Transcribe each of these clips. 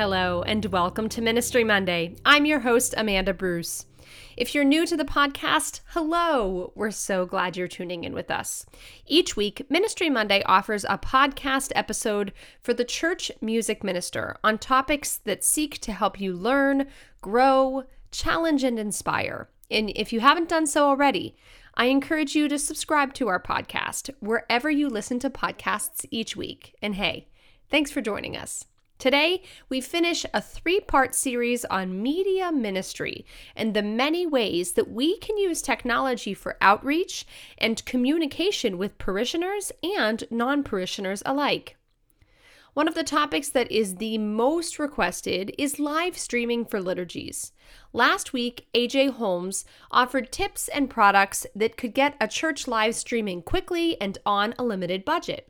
Hello, and welcome to Ministry Monday. I'm your host, Amanda Bruce. If you're new to the podcast, hello! We're so glad you're tuning in with us. Each week, Ministry Monday offers a podcast episode for the church music minister on topics that seek to help you learn, grow, challenge, and inspire. And if you haven't done so already, I encourage you to subscribe to our podcast wherever you listen to podcasts each week. And hey, thanks for joining us. Today, we finish a three part series on media ministry and the many ways that we can use technology for outreach and communication with parishioners and non parishioners alike. One of the topics that is the most requested is live streaming for liturgies. Last week, AJ Holmes offered tips and products that could get a church live streaming quickly and on a limited budget.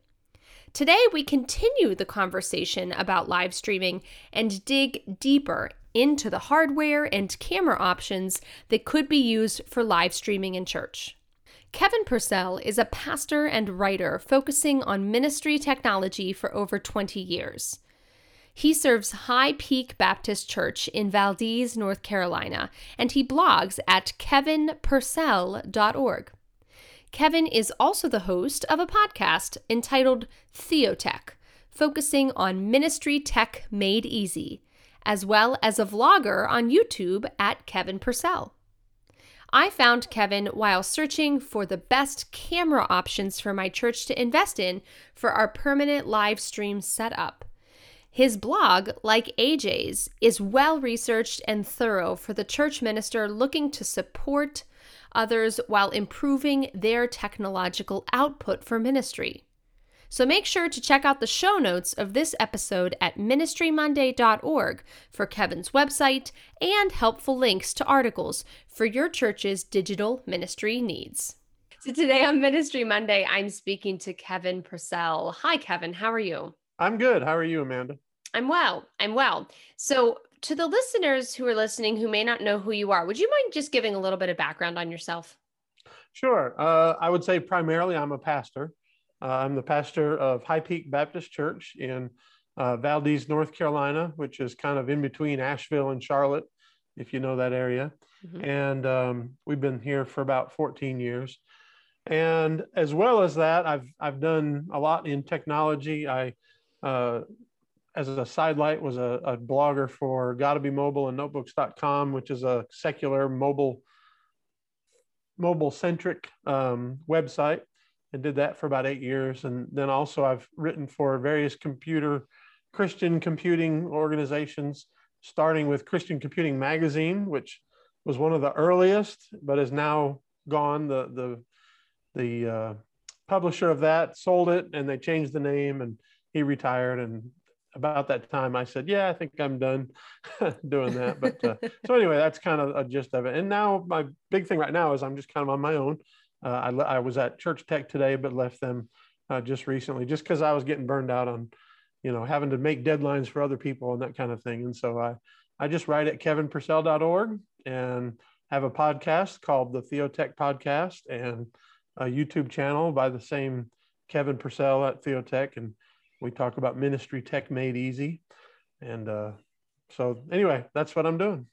Today, we continue the conversation about live streaming and dig deeper into the hardware and camera options that could be used for live streaming in church. Kevin Purcell is a pastor and writer focusing on ministry technology for over 20 years. He serves High Peak Baptist Church in Valdese, North Carolina, and he blogs at kevinpurcell.org. Kevin is also the host of a podcast entitled Theotech, focusing on ministry tech made easy, as well as a vlogger on YouTube at Kevin Purcell. I found Kevin while searching for the best camera options for my church to invest in for our permanent live stream setup. His blog, like AJ's, is well researched and thorough for the church minister looking to support others while improving their technological output for ministry. So make sure to check out the show notes of this episode at ministrymonday.org for Kevin's website and helpful links to articles for your church's digital ministry needs. So today on Ministry Monday, I'm speaking to Kevin Purcell. Hi, Kevin. How are you? I'm good. How are you, Amanda? I'm well. I'm well. So to the listeners who are listening who may not know who you are, would you mind just giving a little bit of background on yourself? Sure. Uh, I would say primarily I'm a pastor. Uh, I'm the pastor of High Peak Baptist Church in uh, Valdese, North Carolina, which is kind of in between Asheville and Charlotte, if you know that area. Mm-hmm. And um, we've been here for about 14 years. And as well as that, I've I've done a lot in technology. I uh, as a sidelight was a, a blogger for GottaBeMobile and notebooks.com which is a secular mobile mobile centric um, website. And did that for about eight years. And then also i've written for various computer christian computing organizations starting with christian computing magazine which was one of the earliest but is now gone. The the the uh, publisher of that sold it and they changed the name and he retired and about that time, I said, "Yeah, I think I'm done doing that." But uh, so anyway, that's kind of a gist of it. And now my big thing right now is I'm just kind of on my own. Uh, I, I was at Church Tech today, but left them uh, just recently, just because I was getting burned out on, you know, having to make deadlines for other people and that kind of thing. And so I, I just write at kevinpurcell.org and have a podcast called the Theotech Podcast and a YouTube channel by the same Kevin Purcell at Theotech and we talk about ministry tech made easy. And uh, so, anyway, that's what I'm doing.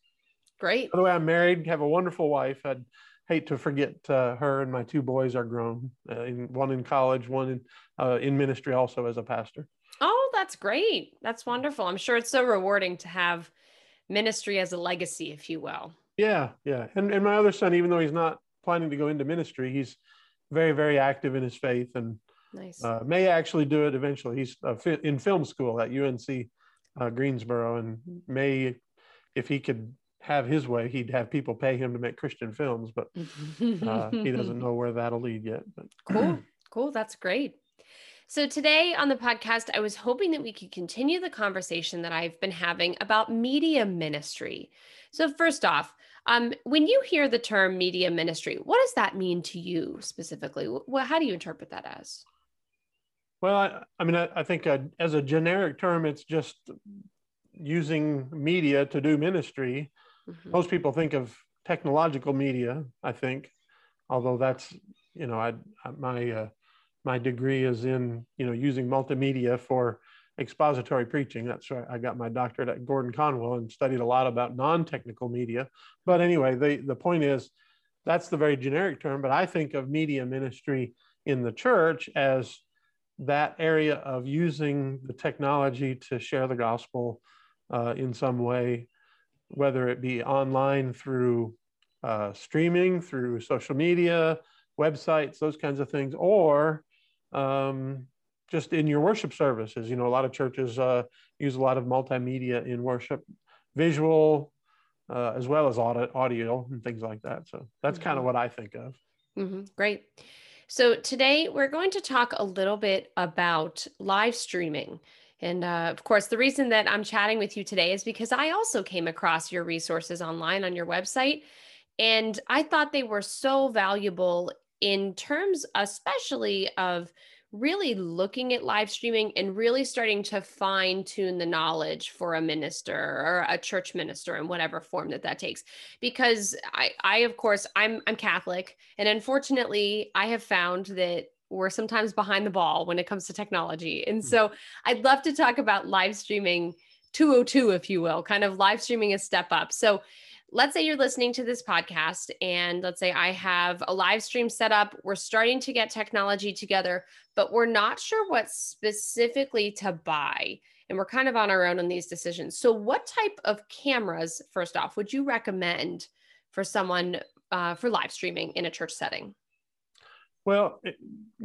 Great. By the way, I'm married, have a wonderful wife, I'd hate to forget uh, her and my two boys are grown, uh, in, one in college, one in, uh, in ministry also as a pastor. Oh, that's great. That's wonderful. I'm sure it's so rewarding to have ministry as a legacy, if you will. Yeah, yeah. And, and my other son, even though he's not planning to go into ministry, he's very, very active in his faith and nice. uh, may actually do it eventually. He's uh, in film school at UNC uh, Greensboro and may, if he could have his way, he'd have people pay him to make Christian films, but uh, he doesn't know where that'll lead yet. But cool, cool. That's great. So, today on the podcast, I was hoping that we could continue the conversation that I've been having about media ministry. So, first off, um, when you hear the term media ministry, what does that mean to you specifically? Well, how do you interpret that as? Well, I, I mean, I, I think uh, as a generic term, it's just using media to do ministry. Mm-hmm. Most people think of technological media, I think, although that's, you know, I, my, uh, my degree is in you know using multimedia for expository preaching. That's right. I got my doctorate at Gordon Conwell and studied a lot about non-technical media. But anyway, the, the point is that's the very generic term, but I think of media ministry in the church as that area of using the technology to share the gospel uh, in some way, whether it be online through uh, streaming, through social media, websites, those kinds of things, or um, just in your worship services. You know, a lot of churches uh, use a lot of multimedia in worship, visual, uh, as well as audio and things like that. So that's mm-hmm. kind of what I think of. Mm-hmm. Great. So today we're going to talk a little bit about live streaming. And uh, of course, the reason that I'm chatting with you today is because I also came across your resources online on your website. And I thought they were so valuable in terms especially of really looking at live streaming and really starting to fine tune the knowledge for a minister or a church minister in whatever form that that takes. Because i i of course i'm i'm catholic and unfortunately i have found that we're sometimes behind the ball when it comes to technology. And hmm. so i'd love to talk about live streaming 202 if you will kind of live streaming a step up. So let's say you're listening to this podcast and let's say I have a live stream set up. We're starting to get technology together, but we're not sure what specifically to buy. And we're kind of on our own on these decisions. So, what type of cameras, first off, would you recommend for someone uh, for live streaming in a church setting? Well,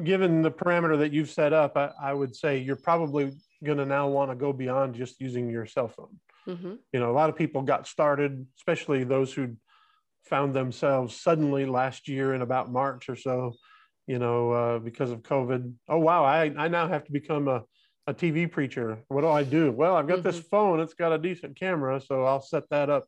given the parameter that you've set up, I, I would say you're probably going to now want to go beyond just using your cell phone. Mm-hmm. You know, a lot of people got started, especially those who found themselves suddenly last year in about March or so, you know, uh, because of COVID. Oh, wow, I, I now have to become a, a TV preacher. What do I do? Well, I've got mm-hmm. this phone, it's got a decent camera, so I'll set that up.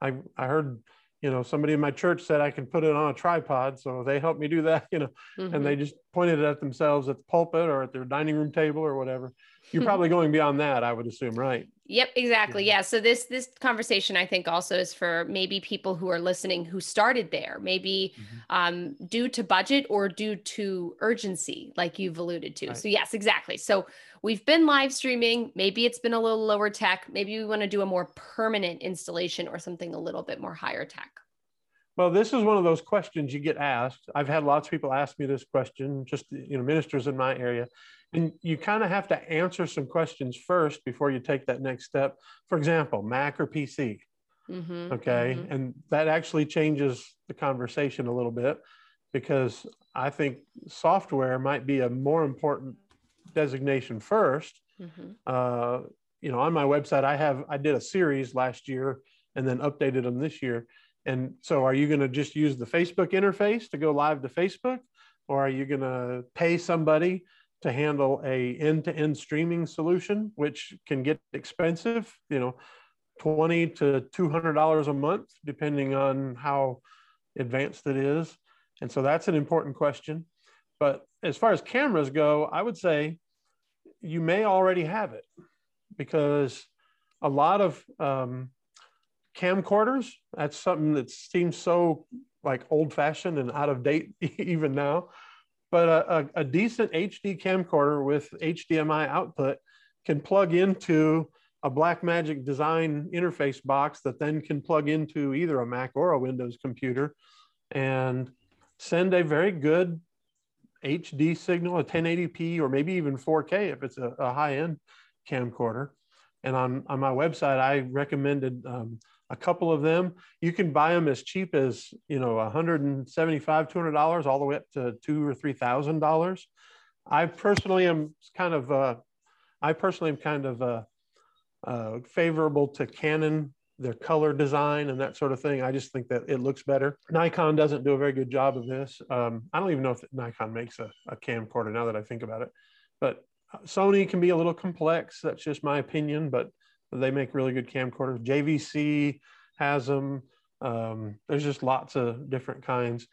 I, I heard, you know, somebody in my church said I can put it on a tripod. So they helped me do that, you know, mm-hmm. and they just pointed it at themselves at the pulpit or at their dining room table or whatever. You're probably going beyond that, I would assume, right? Yep, exactly. Yeah. So this this conversation I think also is for maybe people who are listening who started there, maybe mm-hmm. um, due to budget or due to urgency, like you've alluded to. Right. So yes, exactly. So we've been live streaming. Maybe it's been a little lower tech. Maybe we want to do a more permanent installation or something a little bit more higher tech. Well, this is one of those questions you get asked. I've had lots of people ask me this question, just you know, ministers in my area and you kind of have to answer some questions first before you take that next step. For example, Mac or PC. Mm-hmm, okay. Mm-hmm. And that actually changes the conversation a little bit because I think software might be a more important designation 1st mm-hmm. uh, you know, on my website, I have, I did a series last year and then updated them this year. And so are you going to just use the Facebook interface to go live to Facebook? Or are you going to pay somebody to handle a end-to-end streaming solution, which can get expensive, you know, 20 to $200 a month, depending on how advanced it is. And so that's an important question. But as far as cameras go, I would say you may already have it because a lot of um, camcorders, that's something that seems so like old fashioned and out of date even now but a, a, decent HD camcorder with HDMI output can plug into a Blackmagic design interface box that then can plug into either a Mac or a Windows computer and send a very good HD signal, a 1080p, or maybe even 4K if it's a, a high end camcorder. And on, on my website, I recommended um, a couple of them. You can buy them as cheap as, you know, 175, $200, all the way up to two or $3,000. I personally am kind of, uh, I personally am kind of uh, uh, favorable to Canon, their color design and that sort of thing. I just think that it looks better. Nikon doesn't do a very good job of this. Um, I don't even know if Nikon makes a, a camcorder now that I think about it, but Sony can be a little complex. That's just my opinion, but they make really good camcorders. JVC has them. Um, there's just lots of different kinds.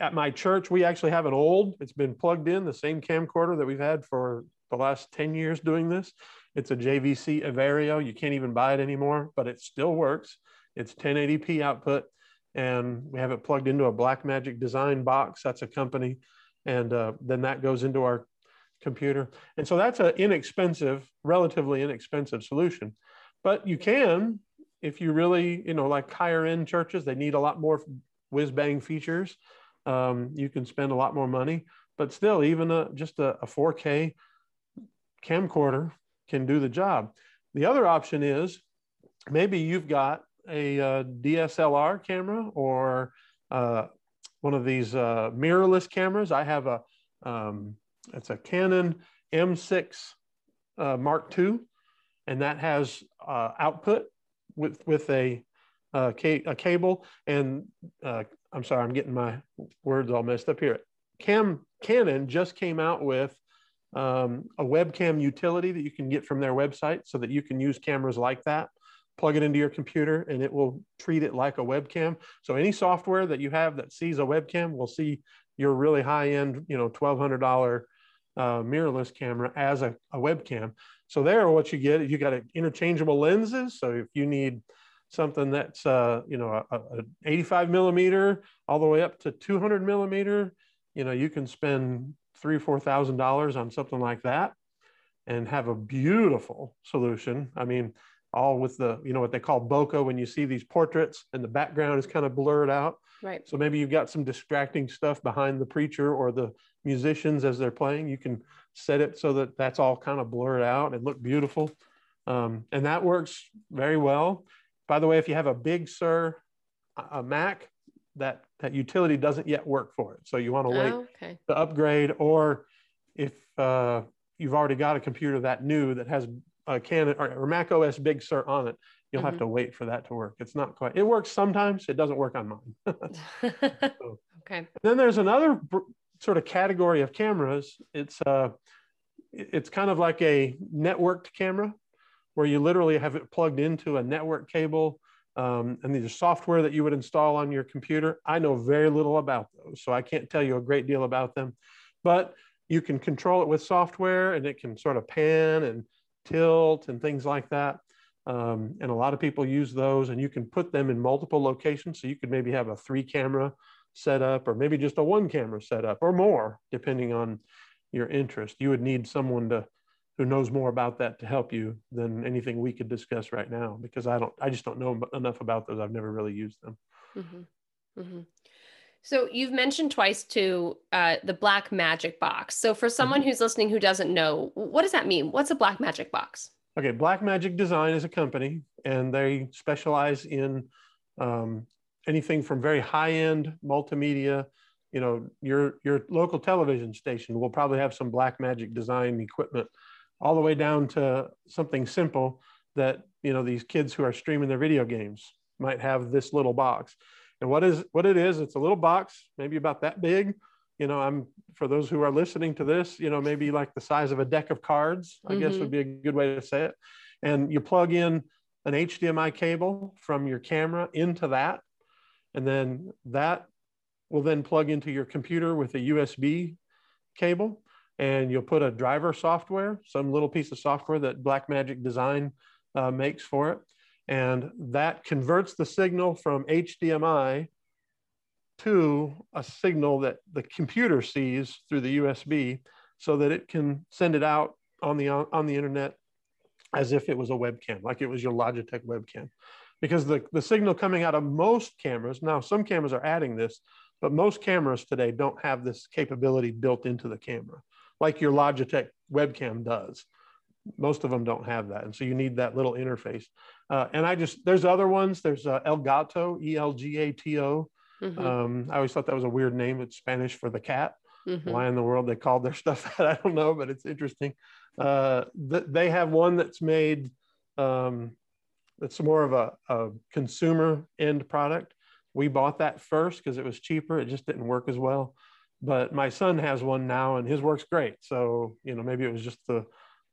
At my church, we actually have an old, it's been plugged in, the same camcorder that we've had for the last 10 years doing this. It's a JVC Everio. You can't even buy it anymore, but it still works. It's 1080p output, and we have it plugged into a Blackmagic design box. That's a company. And uh, then that goes into our computer. And so that's an inexpensive, relatively inexpensive solution. But you can, if you really, you know, like higher end churches, they need a lot more whiz bang features. Um, you can spend a lot more money, but still, even a, just a, a 4K camcorder can do the job. The other option is maybe you've got a, a uh, DSLR camera or uh, one of these uh, mirrorless cameras. I have a um, it's a Canon M6 uh, Mark II, and that has uh, output with with a uh, ca- a cable. And uh, I'm sorry, I'm getting my words all messed up here. Cam Canon just came out with um, a webcam utility that you can get from their website, so that you can use cameras like that. Plug it into your computer, and it will treat it like a webcam. So any software that you have that sees a webcam will see your really high end, you know, twelve hundred dollar uh, mirrorless camera as a, a, webcam. So there, what you get, you got interchangeable lenses. So if you need something that's, uh, you know, a, a, 85 millimeter all the way up to 200 millimeter, you know, you can spend three, four thousand dollars on something like that, and have a beautiful solution. I mean, all with the, you know, what they call bokeh when you see these portraits and the background is kind of blurred out. Right. So maybe you've got some distracting stuff behind the preacher or the musicians as they're playing. You can set it so that that's all kind of blurred out and look beautiful. Um, and that works very well. By the way, if you have a Big Sur a Mac, that, that utility doesn't yet work for it. So you want to wait oh, okay. to upgrade, or if uh, you've already got a computer that new that has a Canon or, or Mac OS Big Sur on it, you'll mm-hmm. have to wait for that to work. It's not quite, it works sometimes, it doesn't work on mine. so, okay. Then there's another br- sort of category of cameras. It's, uh, it's kind of like a networked camera where you literally have it plugged into a network cable. Um, and are software that you would install on your computer. I know very little about those, so I can't tell you a great deal about them. But you can control it with software and it can sort of pan and tilt and things like that. Um, and a lot of people use those and you can put them in multiple locations. So you could maybe have a three camera setup or maybe just a one camera setup or more, depending on your interest. You would need someone to who knows more about that to help you than anything we could discuss right now because I don't I just don't know enough about those. I've never really used them. Mm-hmm. Mm-hmm. So you've mentioned twice to uh, the black magic box. So for someone mm-hmm. who's listening who doesn't know, what does that mean? What's a black magic box? Okay, Blackmagic Design is a company, and they specialize in um, anything from very high-end multimedia. You know, your your local television station will probably have some Blackmagic Design equipment, all the way down to something simple that you know these kids who are streaming their video games might have this little box. And what is what it is? It's a little box, maybe about that big, you know, I'm for those who are listening to this, you know, maybe like the size of a deck of cards, I mm-hmm. guess would be a good way to say it. And you plug in an HDMI cable from your camera into that. And then that will then plug into your computer with a USB cable. And you'll put a driver software, some little piece of software that Blackmagic Design uh, makes for it. And that converts the signal from HDMI to a signal that the computer sees through the USB so that it can send it out on the on the internet as if it was a webcam, like it was your Logitech webcam. Because the, the signal coming out of most cameras, now some cameras are adding this, But most cameras today don't have this capability built into the camera, like your Logitech webcam does. Most of them don't have that. And so you need that little interface. Uh, and I just, there's other ones. There's uh, Elgato, E L G A T O. Mm-hmm. Um, I always thought that was a weird name. It's Spanish for the cat. Mm-hmm. Why in the world they called their stuff that, I don't know, but it's interesting. Uh, th- they have one that's made, um, that's more of a, a consumer end product. We bought that first because it was cheaper. It just didn't work as well. But my son has one now and his works great. So, you know, maybe it was just the,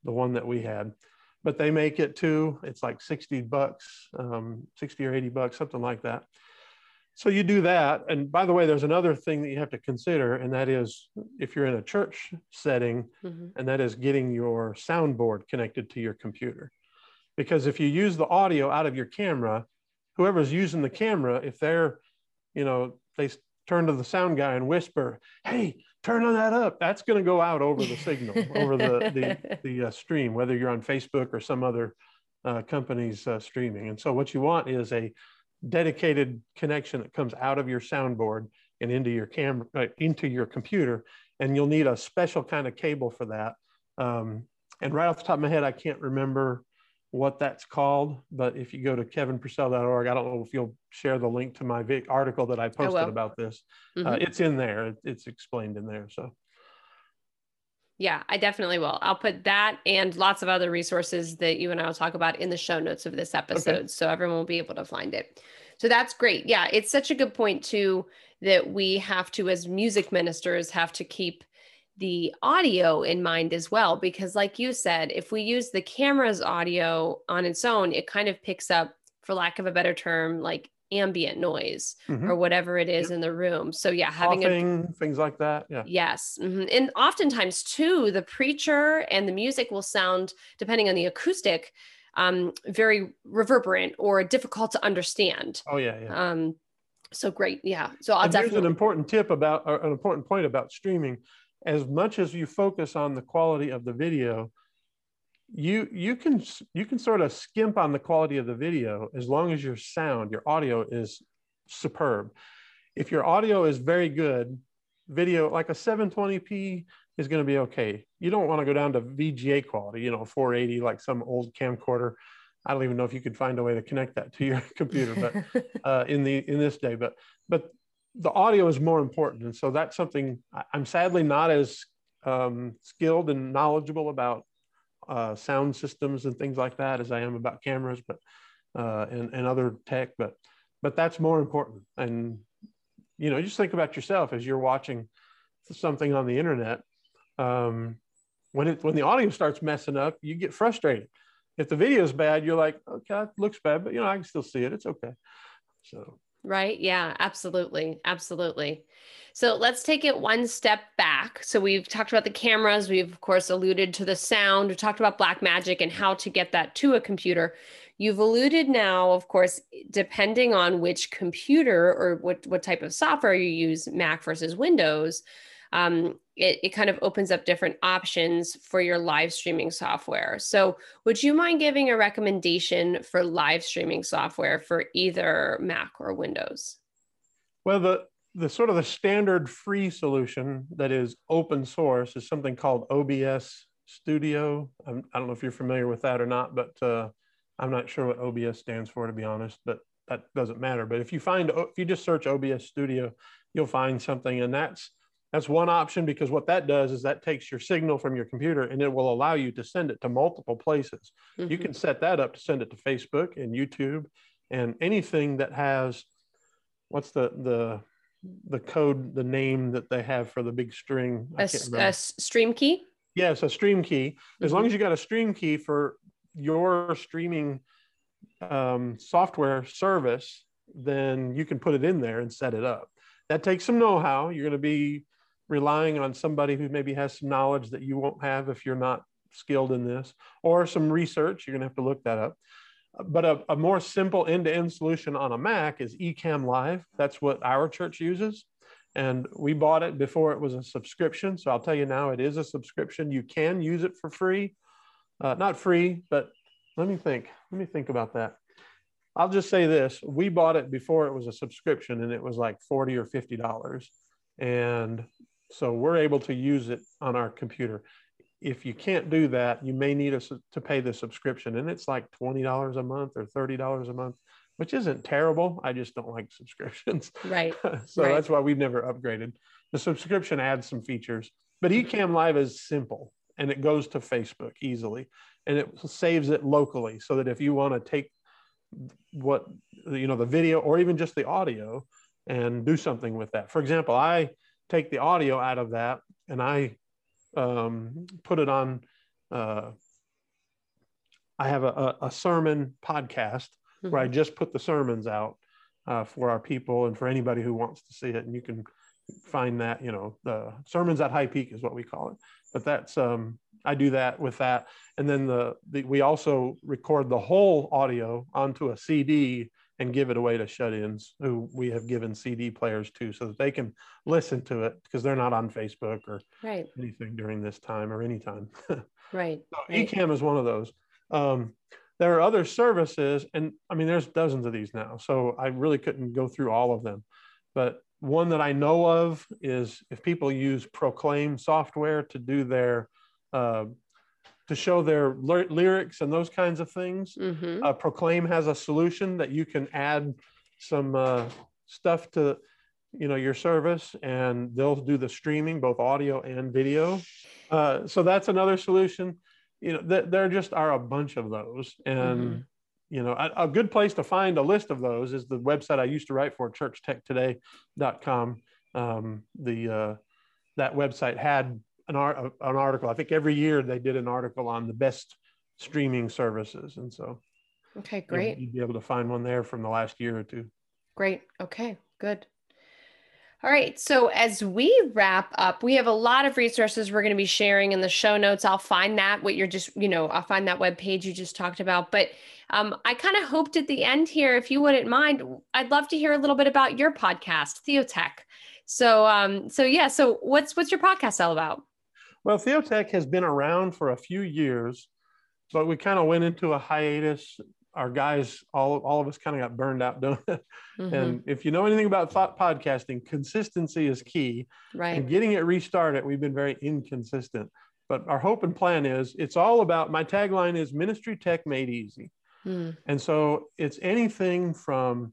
the one that we had. But they make it too. It's like 60 bucks, um, 60 or 80 bucks, something like that. So you do that. And by the way, there's another thing that you have to consider, and that is if you're in a church setting, mm-hmm. and that is getting your soundboard connected to your computer. Because if you use the audio out of your camera, whoever's using the camera, if they're, you know, they turn to the sound guy and whisper, "Hey, turn on that up," that's going to go out over the signal, over the the, the uh, stream, whether you're on Facebook or some other uh, company's uh, streaming. And so, what you want is a dedicated connection that comes out of your soundboard and into your camera, uh, into your computer, and you'll need a special kind of cable for that. Um, and right off the top of my head, I can't remember what that's called, but if you go to kevinpurcell.org, I don't know if you'll share the link to my article that I posted I about this. Uh, mm-hmm. Uh, it's in there. It's explained in there. So. Yeah, I definitely will. I'll put that and lots of other resources that you and I will talk about in the show notes of this episode. Okay. So everyone will be able to find it. So that's great. Yeah, it's such a good point, too, that we have to, as music ministers, have to keep the audio in mind as well because like you said if we use the camera's audio on its own it kind of picks up for lack of a better term like ambient noise mm-hmm. or whatever it is in the room. So yeah having Coughing, a, things like that yeah. Yes mm-hmm. and oftentimes too the preacher and the music will sound depending on the acoustic um, very reverberant or difficult to understand. Oh yeah yeah. Um, so great yeah. So i'll and definitely here's an important tip about an important point about streaming as much as you focus on the quality of the video, you you can you can sort of skimp on the quality of the video as long as your sound, your audio is superb. If your audio is very good, video like a 720p is going to be okay. You don't want to go down to VGA quality, you know, 480 like some old camcorder. I don't even know if you could find a way to connect that to your computer, but uh, in the in this day, but but the audio is more important. And so that's something I'm sadly not as um, skilled and knowledgeable about uh, sound systems and things like that as I am about cameras, but uh, and, and other tech, but but that's more important. And you know, just think about yourself as you're watching something on the internet. Um, when it when the audio starts messing up, you get frustrated. If the video is bad, you're like, okay, it looks bad, but you know, I can still see it. It's okay. So Right. Yeah, absolutely. Absolutely. So let's take it one step back. So we've talked about the cameras. We've, of course, alluded to the sound. We talked about black magic and how to get that to a computer. You've alluded now, of course, depending on which computer or what, what type of software you use, Mac versus Windows, um, it, it kind of opens up different options for your live streaming software. So, would you mind giving a recommendation for live streaming software for either Mac or Windows? Well, the the sort of the standard free solution that is open source is something called OBS Studio. I'm, I do not know if you're familiar with that or not, but uh, I'm not sure what OBS stands for to be honest. But that doesn't matter. But if you find if you just search OBS Studio, you'll find something, and that's that's one option because what that does is that takes your signal from your computer and it will allow you to send it to multiple places. Mm-hmm. You can set that up to send it to Facebook and YouTube and anything that has what's the the the code, the name that they have for the big string. A, a stream key? Yes, a stream key. As mm-hmm. long as you got a stream key for your streaming um, software service, then you can put it in there and set it up. That takes some know-how. You're going to be relying on somebody who maybe has some knowledge that you won't have if you're not skilled in this, or some research. You're going to have to look that up. But a, a more simple end to end solution on a Mac is Ecamm Live. That's what our church uses. And we bought it before it was a subscription. So I'll tell you now, it is a subscription. You can use it for free. Uh, not free, but let me think. Let me think about that. I'll just say this: we bought it before it was a subscription, and it was like forty or fifty dollars, and so we're able to use it on our computer. If you can't do that, you may need us to pay the subscription, and it's like twenty dollars a month or thirty dollars a month, which isn't terrible. I just don't like subscriptions, right? so right. that's why we've never upgraded. The subscription adds some features, but Ecamm Live is simple and it goes to Facebook easily, and it saves it locally so that if you want to take what you know the video or even just the audio and do something with that. For example, I take the audio out of that and I um, put it on. Uh, I have a, a sermon podcast mm-hmm. where I mm-hmm. just put the sermons out uh, for our people and for anybody who wants to see it. And you can find that, you know, the sermons at High Peak is what we call it. But that's um, I do that with that, and then the, the we also record the whole audio onto a CD and give it away to shut-ins who we have given CD players to so that they can listen to it because they're not on Facebook or right. anything during this time or anytime. right. So right. Ecamm is one of those. Um, there are other services, and I mean, there's dozens of these now, so I really couldn't go through all of them. But one that I know of is if people use Proclaim software to do their uh, to show their lyrics and those kinds of things. Mm-hmm. Uh, Proclaim has a solution that you can add some uh, stuff to, you know, your service, and they'll do the streaming, both audio and video. Uh, so that's another solution. You know, th- there just are a bunch of those, and mm-hmm. you know, a, a, good place to find a list of those is the website I used to write for, ChurchTechToday.com. Um, the uh, that website had an, art, an article. I think every year they did an article on the best streaming services, and so okay, great. You'd be able to find one there from the last year or two. Great. Okay, good. All right. So as we wrap up, we have a lot of resources we're going to be sharing in the show notes. I'll find that what you're just, you know, I'll find that web page you just talked about. But um, I kind of hoped at the end here, if you wouldn't mind, I'd love to hear a little bit about your podcast, Theotech. So, um, so yeah. So what's what's your podcast all about? Well, Theotech has been around for a few years, but we kind of went into a hiatus. Our guys, all, all of us kind of got burned out doing it. Mm-hmm. And if you know anything about thought podcasting, consistency is key. Right. And getting it restarted, we've been very inconsistent. But our hope and plan is it's all about my tagline is ministry tech made easy. Mm. And so it's anything from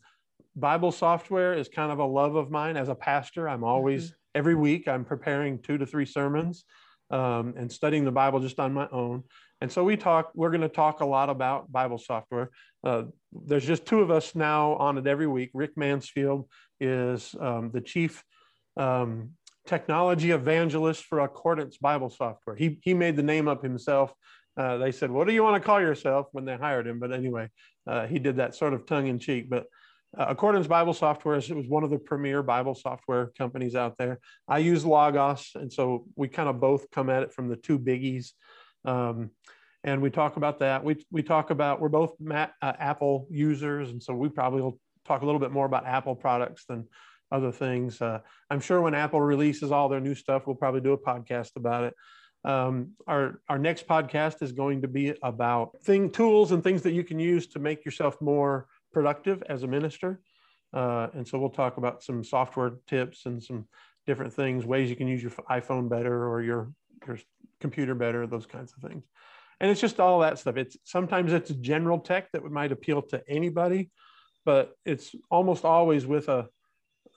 Bible software is kind of a love of mine as a pastor. I'm always mm-hmm. every week I'm preparing two to three sermons um, and studying the Bible just on my own. And so we talk, we're going to talk a lot about Bible software. Uh, there's just two of us now on it every week. Rick Mansfield is um, the chief um, technology evangelist for Accordance Bible software. He, he made the name up himself. Uh, they said, What do you want to call yourself when they hired him? But anyway, uh, he did that sort of tongue in cheek. But uh, Accordance Bible Software it was one of the premier Bible software companies out there. I use Logos, and so we kind of both come at it from the two biggies. Um, and we talk about that. We, we talk about, we're both uh, Apple users, and so we probably will talk a little bit more about Apple products than other things. Uh, I'm sure when Apple releases all their new stuff, we'll probably do a podcast about it. Um, our, our next podcast is going to be about thing tools and things that you can use to make yourself more productive as a minister. Uh, and so we'll talk about some software tips and some different things, ways you can use your iPhone better or your, your computer better, those kinds of things. And it's just all that stuff. It's sometimes it's general tech that might appeal to anybody, but it's almost always with a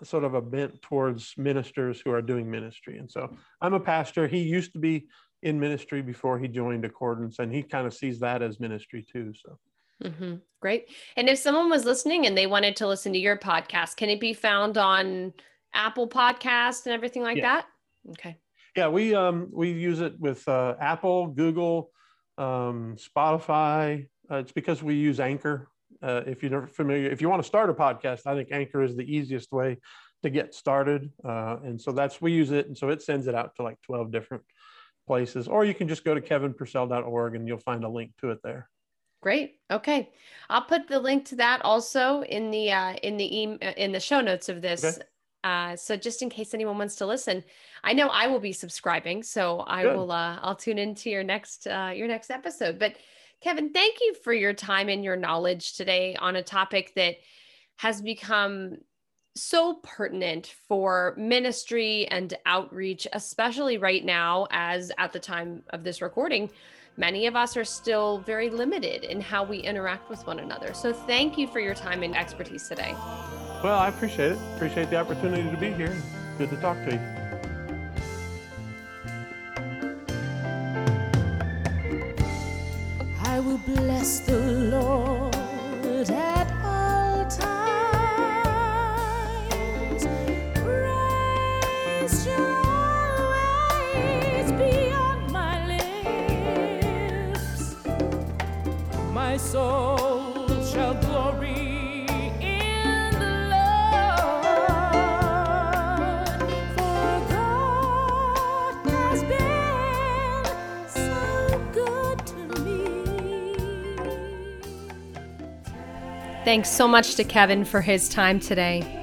sort of a bent towards ministers who are doing ministry. And so I'm a pastor. He used to be in ministry before he joined Accordance, and he kind of sees that as ministry too. So Mm-hmm. Great. And if someone was listening and they wanted to listen to your podcast, can it be found on Apple Podcast and everything like that? Okay. Yeah, we um we use it with uh, Apple, Google, um, Spotify. Uh, it's because we use Anchor. Uh, if you're not familiar, if you want to start a podcast, I think Anchor is the easiest way to get started. Uh, and so that's we use it, and so it sends it out to like 12 different places. Or you can just go to kevinpurcell.org and you'll find a link to it there. Great. Okay, I'll put the link to that also in the uh, in the e- uh, in the show notes of this. Okay. Uh, so just in case anyone wants to listen, I know I will be subscribing, so I Good. will. Uh, I'll tune into your next uh, your next episode. But Kevin, thank you for your time and your knowledge today on a topic that has become so pertinent for ministry and outreach, especially right now, as at the time of this recording, many of us are still very limited in how we interact with one another. So, thank you for your time and expertise today. Well, I appreciate it. Appreciate the opportunity to be here. Good to talk to you. I will bless the My soul shall glory. Thanks so much to Kevin for his time today.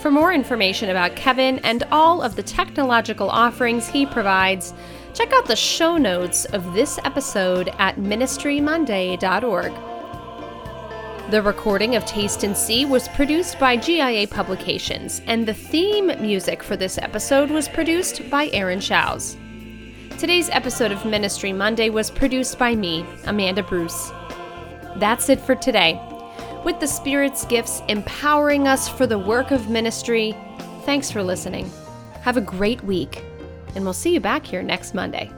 For more information about Kevin and all of the technological offerings he provides, check out the show notes of this episode at ministrymonday.org. The recording of Taste and See was produced by GIA Publications, and the theme music for this episode was produced by Aaron Schaus. Today's episode of Ministry Monday was produced by me, Amanda Bruce. That's it for today. With the Spirit's gifts empowering us for the work of ministry, thanks for listening. Have a great week, and we'll see you back here next Monday.